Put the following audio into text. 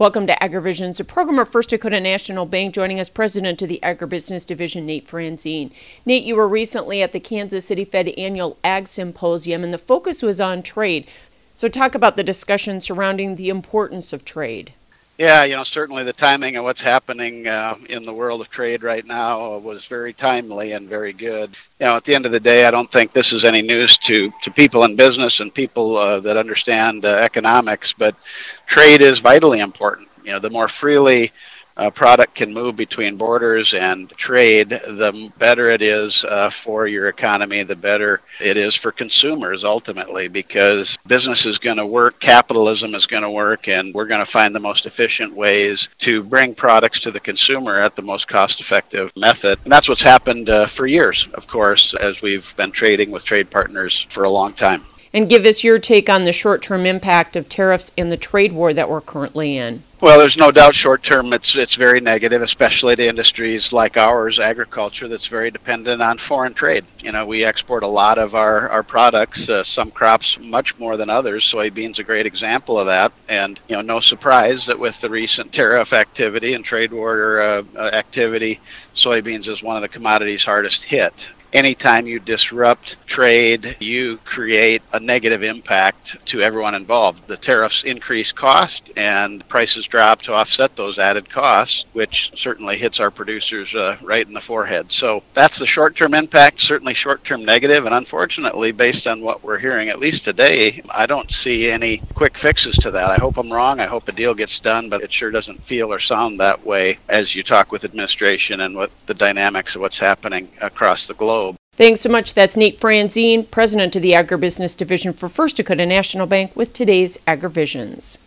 Welcome to AgriVisions, a program of First Dakota National Bank. Joining us, President of the Agribusiness Division, Nate Franzen. Nate, you were recently at the Kansas City Fed Annual Ag Symposium, and the focus was on trade. So, talk about the discussion surrounding the importance of trade. Yeah, you know, certainly the timing of what's happening uh, in the world of trade right now was very timely and very good. You know, at the end of the day, I don't think this is any news to, to people in business and people uh, that understand uh, economics, but trade is vitally important. You know, the more freely a product can move between borders and trade, the better it is uh, for your economy, the better it is for consumers ultimately, because business is going to work, capitalism is going to work, and we're going to find the most efficient ways to bring products to the consumer at the most cost effective method. And that's what's happened uh, for years, of course, as we've been trading with trade partners for a long time. And give us your take on the short term impact of tariffs and the trade war that we're currently in. Well, there's no doubt short term it's it's very negative, especially to industries like ours, agriculture, that's very dependent on foreign trade. You know, we export a lot of our, our products, uh, some crops much more than others. Soybeans a great example of that. And, you know, no surprise that with the recent tariff activity and trade war uh, activity, soybeans is one of the commodities hardest hit anytime you disrupt trade, you create a negative impact to everyone involved. The tariffs increase cost and prices drop to offset those added costs, which certainly hits our producers uh, right in the forehead. So that's the short term impact, certainly short term negative. and unfortunately, based on what we're hearing, at least today, I don't see any quick fixes to that. I hope I'm wrong. I hope a deal gets done, but it sure doesn't feel or sound that way as you talk with administration and what the dynamics of what's happening across the globe. Thanks so much. That's Nate Franzen, President of the Agribusiness Division for First Dakota National Bank, with today's AgriVisions.